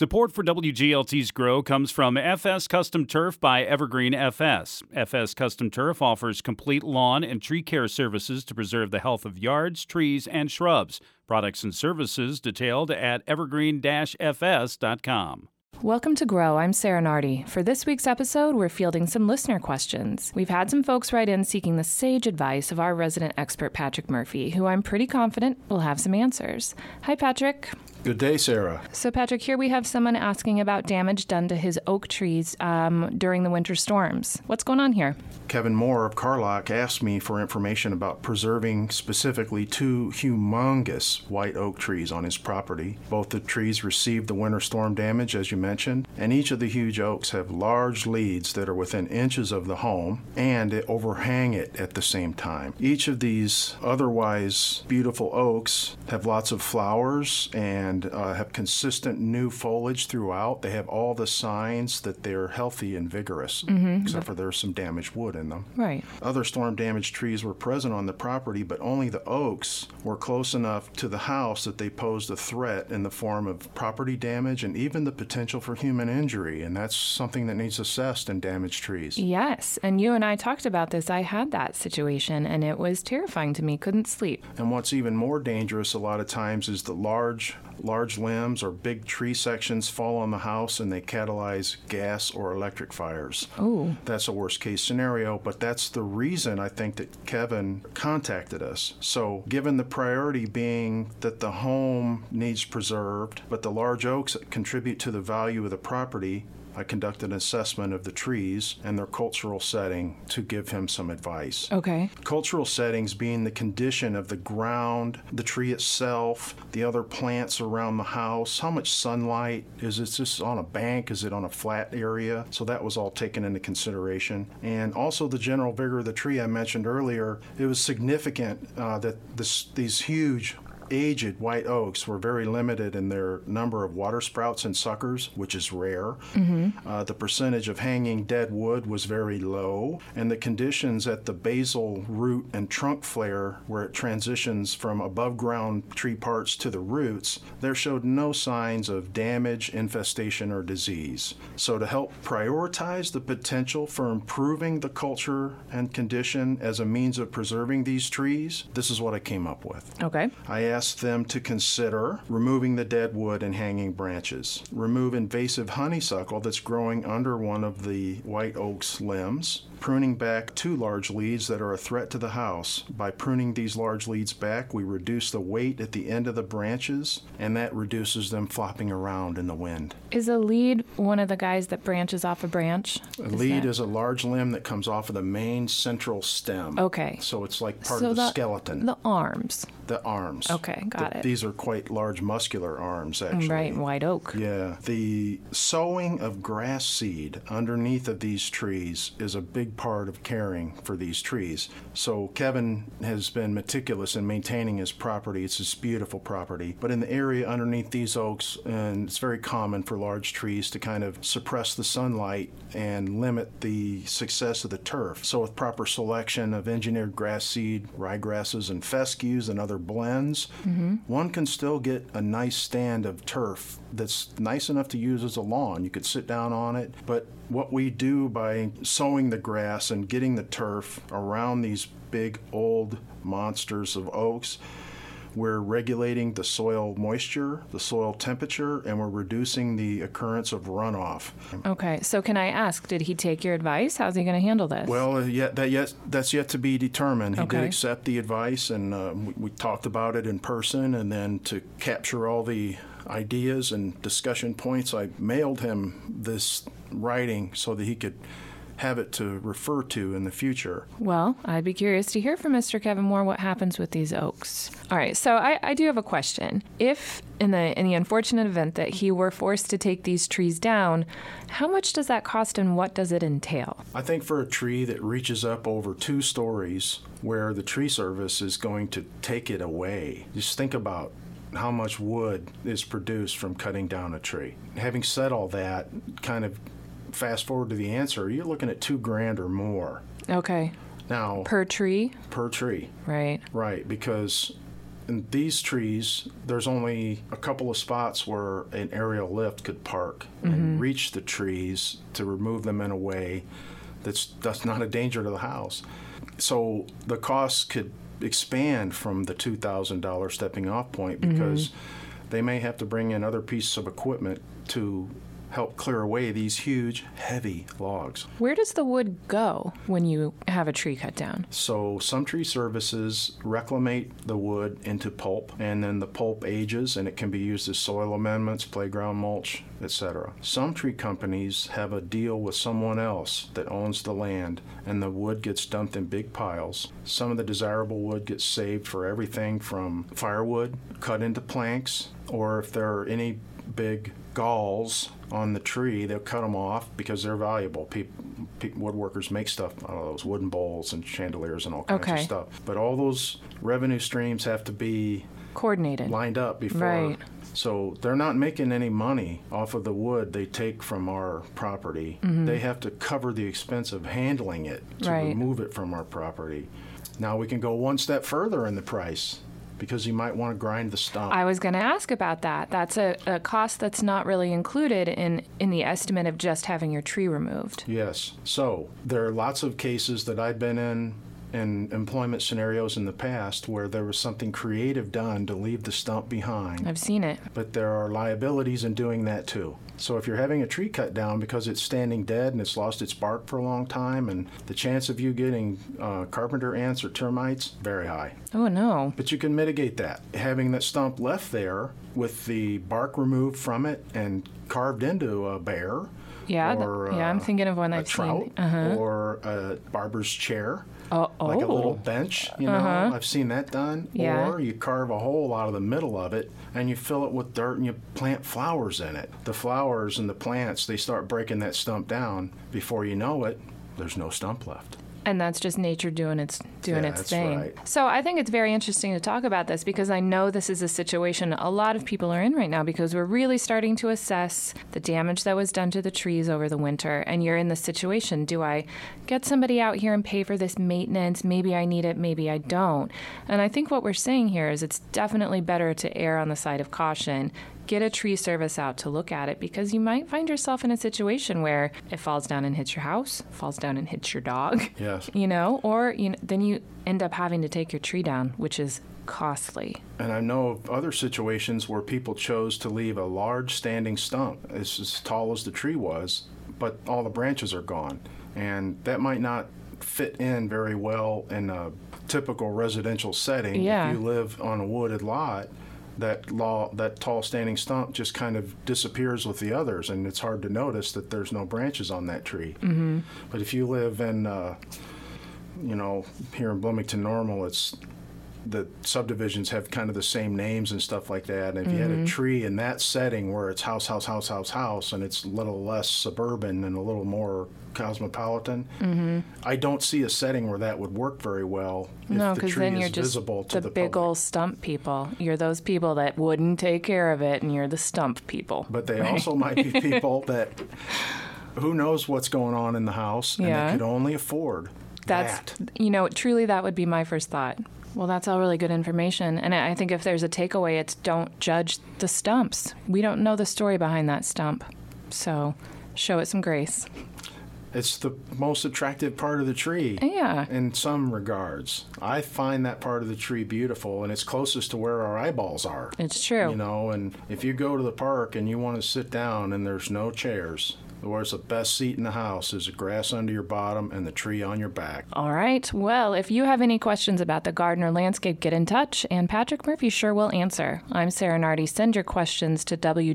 Support for WGLT's Grow comes from FS Custom Turf by Evergreen FS. FS Custom Turf offers complete lawn and tree care services to preserve the health of yards, trees, and shrubs. Products and services detailed at evergreen-fs.com. Welcome to Grow. I'm Sarah Nardi. For this week's episode, we're fielding some listener questions. We've had some folks write in seeking the sage advice of our resident expert, Patrick Murphy, who I'm pretty confident will have some answers. Hi, Patrick. Good day, Sarah. So, Patrick, here we have someone asking about damage done to his oak trees um, during the winter storms. What's going on here? Kevin Moore of Carlock asked me for information about preserving specifically two humongous white oak trees on his property. Both the trees received the winter storm damage, as you mentioned, and each of the huge oaks have large leads that are within inches of the home and it overhang it at the same time. Each of these otherwise beautiful oaks have lots of flowers and and uh, have consistent new foliage throughout. They have all the signs that they're healthy and vigorous, mm-hmm. except for there's some damaged wood in them. Right. Other storm damaged trees were present on the property, but only the oaks were close enough to the house that they posed a threat in the form of property damage and even the potential for human injury. And that's something that needs assessed in damaged trees. Yes. And you and I talked about this. I had that situation, and it was terrifying to me. Couldn't sleep. And what's even more dangerous a lot of times is the large large limbs or big tree sections fall on the house and they catalyze gas or electric fires. Oh. That's a worst case scenario, but that's the reason I think that Kevin contacted us. So, given the priority being that the home needs preserved, but the large oaks contribute to the value of the property, I conducted an assessment of the trees and their cultural setting to give him some advice. Okay. Cultural settings being the condition of the ground, the tree itself, the other plants around the house, how much sunlight is it just on a bank, is it on a flat area? So that was all taken into consideration. And also the general vigor of the tree I mentioned earlier, it was significant uh, that this, these huge aged white oaks were very limited in their number of water sprouts and suckers, which is rare. Mm-hmm. Uh, the percentage of hanging dead wood was very low, and the conditions at the basal root and trunk flare, where it transitions from above ground tree parts to the roots, there showed no signs of damage, infestation, or disease. So, to help prioritize the potential for improving the culture and condition as a means of preserving these trees, this is what I came up with. Okay. I asked asked them to consider removing the dead wood and hanging branches, remove invasive honeysuckle that's growing under one of the white oak's limbs, pruning back two large leads that are a threat to the house. By pruning these large leads back, we reduce the weight at the end of the branches, and that reduces them flopping around in the wind. Is a lead one of the guys that branches off a branch? A is lead that... is a large limb that comes off of the main central stem. Okay. So it's like part so of the, the skeleton. The arms. The arms. Okay, got the, it. These are quite large muscular arms, actually. Right, white oak. Yeah. The sowing of grass seed underneath of these trees is a big big part of caring for these trees. So Kevin has been meticulous in maintaining his property. It's this beautiful property. But in the area underneath these oaks, and it's very common for large trees to kind of suppress the sunlight and limit the success of the turf. So with proper selection of engineered grass seed, ryegrasses, and fescues and other blends, mm-hmm. one can still get a nice stand of turf that's nice enough to use as a lawn. You could sit down on it, but what we do by sowing the grass and getting the turf around these big old monsters of oaks we're regulating the soil moisture, the soil temperature, and we're reducing the occurrence of runoff. Okay, so can I ask, did he take your advice? How's he going to handle this? Well, uh, yet that yet that's yet to be determined. He okay. did accept the advice, and uh, we, we talked about it in person, and then to capture all the ideas and discussion points, I mailed him this writing so that he could have it to refer to in the future. Well, I'd be curious to hear from Mr. Kevin Moore what happens with these oaks. All right, so I, I do have a question. If in the in the unfortunate event that he were forced to take these trees down, how much does that cost and what does it entail? I think for a tree that reaches up over two stories where the tree service is going to take it away, just think about how much wood is produced from cutting down a tree. Having said all that, kind of fast forward to the answer, you're looking at two grand or more. Okay. Now, per tree? Per tree. Right. Right, because in these trees, there's only a couple of spots where an aerial lift could park and mm-hmm. reach the trees to remove them in a way that's that's not a danger to the house. So the costs could expand from the two thousand dollar stepping off point because mm-hmm. they may have to bring in other pieces of equipment to help clear away these huge, heavy logs. Where does the wood go when you have a tree cut down? So some tree services reclimate the wood into pulp, and then the pulp ages and it can be used as soil amendments, playground mulch, etc. Some tree companies have a deal with someone else that owns the land, and the wood gets dumped in big piles. Some of the desirable wood gets saved for everything from firewood cut into planks, or if there are any big galls on the tree, they'll cut them off because they're valuable. People, pe- woodworkers make stuff out of those wooden bowls and chandeliers and all kinds Okay. of stuff. But all those revenue streams have to be Coordinated. lined up before. Right. So they're not making any money off of the wood they take from our property. They have to cover the expense of handling it to Mm-hmm. Right. remove it from our property. Now we can go one step further in the price because you might want to grind the stump. I was going to ask about that. That's a, a cost that's not really included in, in the estimate of just having your tree removed. Yes. So there are lots of cases that I've been in in employment scenarios in the past where there was something creative done to leave the stump behind. I've seen it. But there are liabilities in doing that too. So if you're having a tree cut down because it's standing dead and it's lost its bark for a long time, and the chance of you getting uh, carpenter ants or termites very high. Oh, no. But you can mitigate that. Having that stump left there with the bark removed from it and carved into a bear. Yeah, th- or, yeah, I'm uh, thinking of one a I've trout seen. Uh-huh. or a barber's chair. Oh, Like a little. Uh-huh. bench, you know. I've seen that done. Yeah. Or you carve a hole out of the middle of it and you fill it with dirt and you plant flowers in it. The flowers and the plants, they start breaking that stump down. Before you know it, there's no stump left. And that's just nature doing its doing Yeah, its thing. right. So I think it's very interesting to talk about this because I know this is a situation a lot of people are in right now because we're really starting to assess the damage that was done to the trees over the winter and you're in this situation. Do I get somebody out here and pay for this maintenance? Maybe I need it, maybe I don't. And I think what we're saying here is it's definitely better to err on the side of caution get a tree service out to look at it because you might find yourself in a situation where it falls down and hits your house, falls down and hits your dog. Yes. You know, or you know, then you end up having to take your tree down, which is costly. And I know of other situations where people chose to leave a large standing stump. It's as tall as the tree was, but all the branches are gone. And that might not fit in very well in a typical residential setting. Yeah. If you live on a wooded lot, that law that tall standing stump just kind of disappears with the others and it's hard to notice that there's no branches on that tree. Mm-hmm. But if you live in uh, you know, here in Bloomington Normal, it's the subdivisions have kind of the same names and stuff like that. And if you had a mm-hmm. tree in that setting where it's house, house, house, house, house, and it's a little less suburban and a little more cosmopolitan, mm-hmm. I don't see a setting where that would work very well no, because tree then you're just visible to the, the, big public. old stump people. You're those people that wouldn't take care of it, and you're the stump people. But they also might be people that who knows what's going on in the house and Yeah. they could only afford That's that. you know, truly that would be my first thought. Well, that's all really good information, and I think if there's a takeaway, it's don't judge the stumps. We don't know the story behind that stump, so show it some grace. It's the most attractive part of the tree. Yeah. In some regards, I find that part of the tree beautiful, and it's closest to where our eyeballs are. It's true. You know, and if you go to the park and you want to sit down and there's no chairs, where's the best seat in the house is the grass under your bottom and the tree on your back. All right. Well, if you have any questions about the garden or landscape, get in touch, and Patrick Murphy sure will answer. I'm Sarah Nardi. Send your questions to wglt.org/grow.